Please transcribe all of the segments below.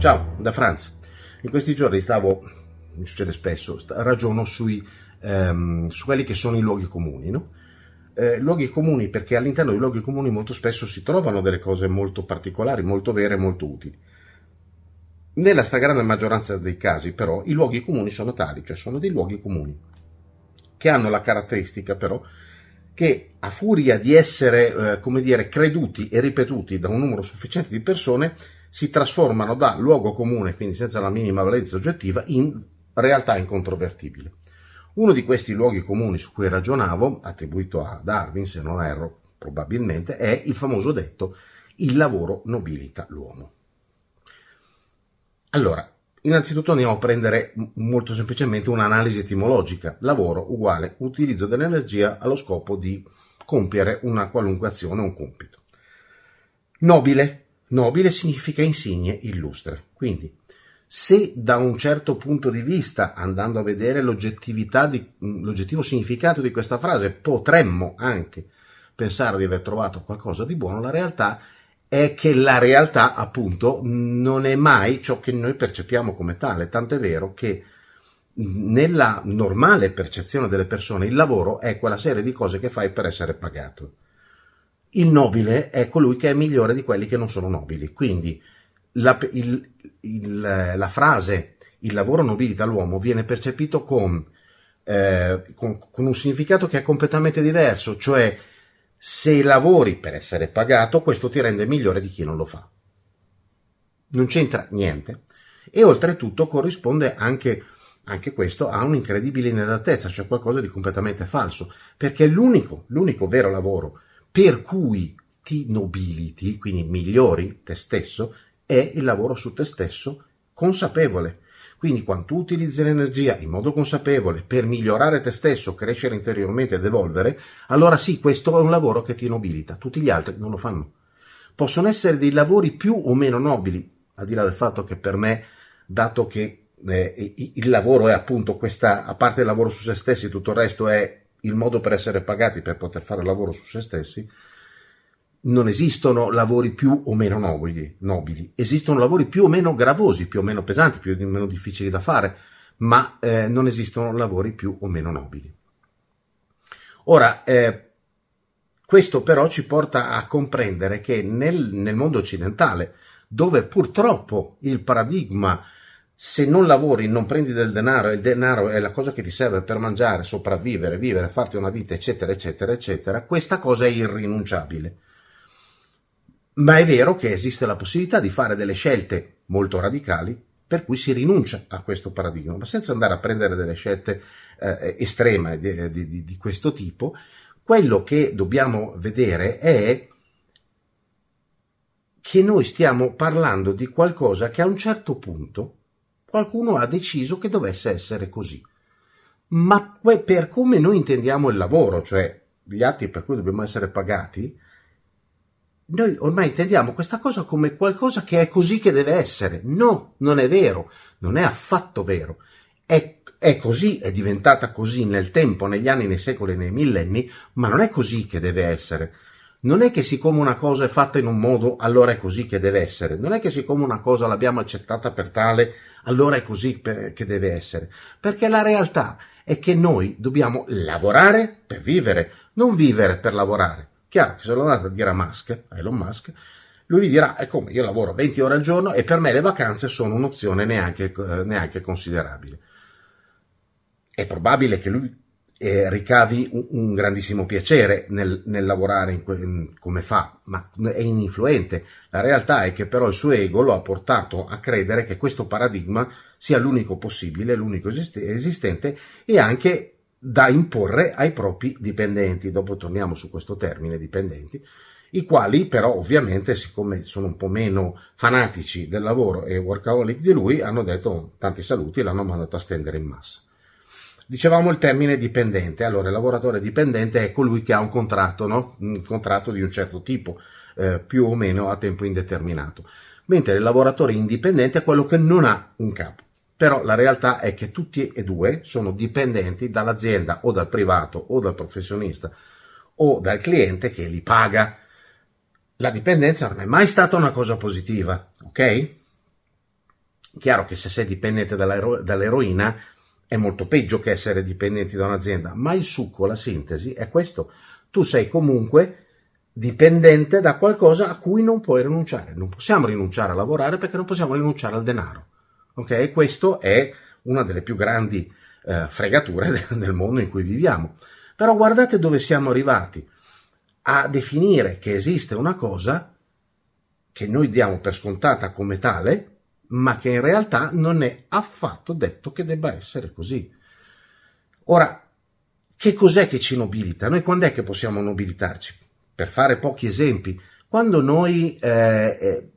Ciao, da Franz. In questi giorni stavo, mi succede spesso, ragiono sui, ehm, su quelli che sono i luoghi comuni, no? Eh, luoghi comuni perché all'interno dei luoghi comuni molto spesso si trovano delle cose molto particolari, molto vere, molto utili. Nella stragrande maggioranza dei casi, però, i luoghi comuni sono tali, cioè sono dei luoghi comuni, che hanno la caratteristica, però, che a furia di essere, eh, come dire, creduti e ripetuti da un numero sufficiente di persone, si trasformano da luogo comune, quindi senza la minima valenza oggettiva, in realtà incontrovertibile. Uno di questi luoghi comuni su cui ragionavo, attribuito a Darwin, se non erro, probabilmente, è il famoso detto il lavoro nobilita l'uomo. Allora, innanzitutto andiamo a prendere molto semplicemente un'analisi etimologica. Lavoro uguale utilizzo dell'energia allo scopo di compiere una qualunque azione o un compito. Nobile. Nobile significa insigne, illustre. Quindi, se da un certo punto di vista, andando a vedere di, l'oggettivo significato di questa frase, potremmo anche pensare di aver trovato qualcosa di buono, la realtà è che la realtà, appunto, non è mai ciò che noi percepiamo come tale, tanto è vero che nella normale percezione delle persone il lavoro è quella serie di cose che fai per essere pagato. Il nobile è colui che è migliore di quelli che non sono nobili. Quindi la, il, il, la frase il lavoro nobilita l'uomo viene percepito con, eh, con, con un significato che è completamente diverso, cioè se lavori per essere pagato, questo ti rende migliore di chi non lo fa. Non c'entra niente. E oltretutto corrisponde anche, anche questo a un'incredibile inadettezza, cioè qualcosa di completamente falso, perché l'unico, l'unico vero lavoro per cui ti nobiliti, quindi migliori te stesso, è il lavoro su te stesso consapevole, quindi quando tu utilizzi l'energia in modo consapevole per migliorare te stesso, crescere interiormente ed evolvere, allora sì, questo è un lavoro che ti nobilita, tutti gli altri non lo fanno. Possono essere dei lavori più o meno nobili, al di là del fatto che per me, dato che eh, il lavoro è appunto questa, a parte il lavoro su se stessi, tutto il resto è il modo per essere pagati per poter fare lavoro su se stessi, non esistono lavori più o meno nobili, nobili, esistono lavori più o meno gravosi, più o meno pesanti, più o meno difficili da fare, ma eh, non esistono lavori più o meno nobili. Ora, eh, questo però ci porta a comprendere che nel, nel mondo occidentale, dove purtroppo il paradigma se non lavori, non prendi del denaro e il denaro è la cosa che ti serve per mangiare, sopravvivere, vivere, farti una vita, eccetera, eccetera, eccetera, questa cosa è irrinunciabile. Ma è vero che esiste la possibilità di fare delle scelte molto radicali per cui si rinuncia a questo paradigma, ma senza andare a prendere delle scelte eh, estreme di, di, di questo tipo, quello che dobbiamo vedere è che noi stiamo parlando di qualcosa che a un certo punto qualcuno ha deciso che dovesse essere così. Ma per come noi intendiamo il lavoro, cioè gli atti per cui dobbiamo essere pagati, noi ormai intendiamo questa cosa come qualcosa che è così che deve essere. No, non è vero, non è affatto vero. È, è così, è diventata così nel tempo, negli anni, nei secoli, nei millenni, ma non è così che deve essere. Non è che siccome una cosa è fatta in un modo, allora è così che deve essere. Non è che siccome una cosa l'abbiamo accettata per tale, allora è così che deve essere. Perché la realtà è che noi dobbiamo lavorare per vivere, non vivere per lavorare. Chiaro che se lo andate a dire a Musk, a Elon Musk, lui vi dirà, è come, io lavoro 20 ore al giorno e per me le vacanze sono un'opzione neanche, eh, neanche considerabile. È probabile che lui eh, ricavi un, un, grandissimo piacere nel, nel lavorare in, in, come fa, ma è ininfluente. La realtà è che però il suo ego lo ha portato a credere che questo paradigma sia l'unico possibile, l'unico esistente e anche da imporre ai propri dipendenti. Dopo torniamo su questo termine dipendenti, i quali però ovviamente, siccome sono un po' meno fanatici del lavoro e workaholic di lui, hanno detto tanti saluti e l'hanno mandato a stendere in massa. Dicevamo il termine dipendente, allora il lavoratore dipendente è colui che ha un contratto, no? un contratto di un certo tipo, eh, più o meno a tempo indeterminato, mentre il lavoratore indipendente è quello che non ha un capo però la realtà è che tutti e due sono dipendenti dall'azienda o dal privato o dal professionista o dal cliente che li paga. La dipendenza non è mai stata una cosa positiva, ok? Chiaro che se sei dipendente dall'ero- dall'eroina è molto peggio che essere dipendenti da un'azienda, ma il succo, la sintesi è questo. Tu sei comunque dipendente da qualcosa a cui non puoi rinunciare. Non possiamo rinunciare a lavorare perché non possiamo rinunciare al denaro. Ok? Questo è una delle più grandi eh, fregature del mondo in cui viviamo. Però guardate dove siamo arrivati a definire che esiste una cosa che noi diamo per scontata come tale, ma che in realtà non è affatto detto che debba essere così. Ora, che cos'è che ci nobilita? Noi quando è che possiamo nobilitarci? Per fare pochi esempi, quando noi eh, eh,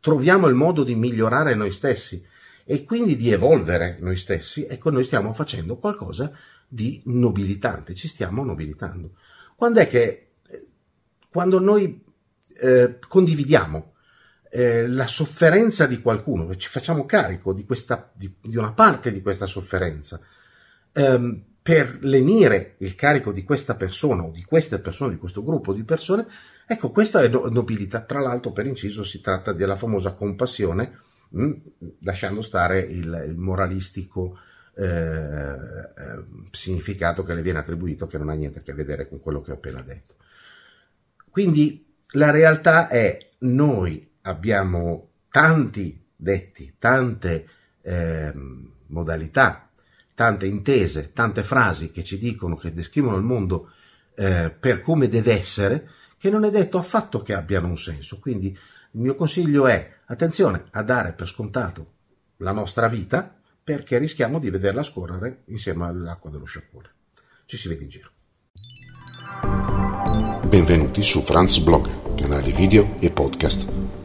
troviamo il modo di migliorare noi stessi e quindi di evolvere noi stessi, ecco noi stiamo facendo qualcosa di nobilitante, ci stiamo nobilitando. Quando è che, quando noi eh, condividiamo eh, la sofferenza di qualcuno, ci facciamo carico di, questa, di, di una parte di questa sofferenza, ehm, per lenire il carico di questa persona o di queste persone, di questo gruppo di persone, ecco, questa è nobilità. Tra l'altro, per inciso, si tratta della famosa compassione, mh, mm, lasciando stare il, il moralistico eh, eh, significato che le viene attribuito, che non ha niente a che vedere con quello che ho appena detto. Quindi la realtà è noi abbiamo tanti detti, tante eh, modalità, tante intese, tante frasi che ci dicono, che descrivono il mondo eh, per come deve essere, che non è detto affatto che abbiano un senso. Quindi il mio consiglio è attenzione a dare per scontato la nostra vita perché rischiamo di vederla scorrere insieme all'acqua dello sciacquone. Ci si vede in giro. Benvenuti su Franz Blog, canale video e podcast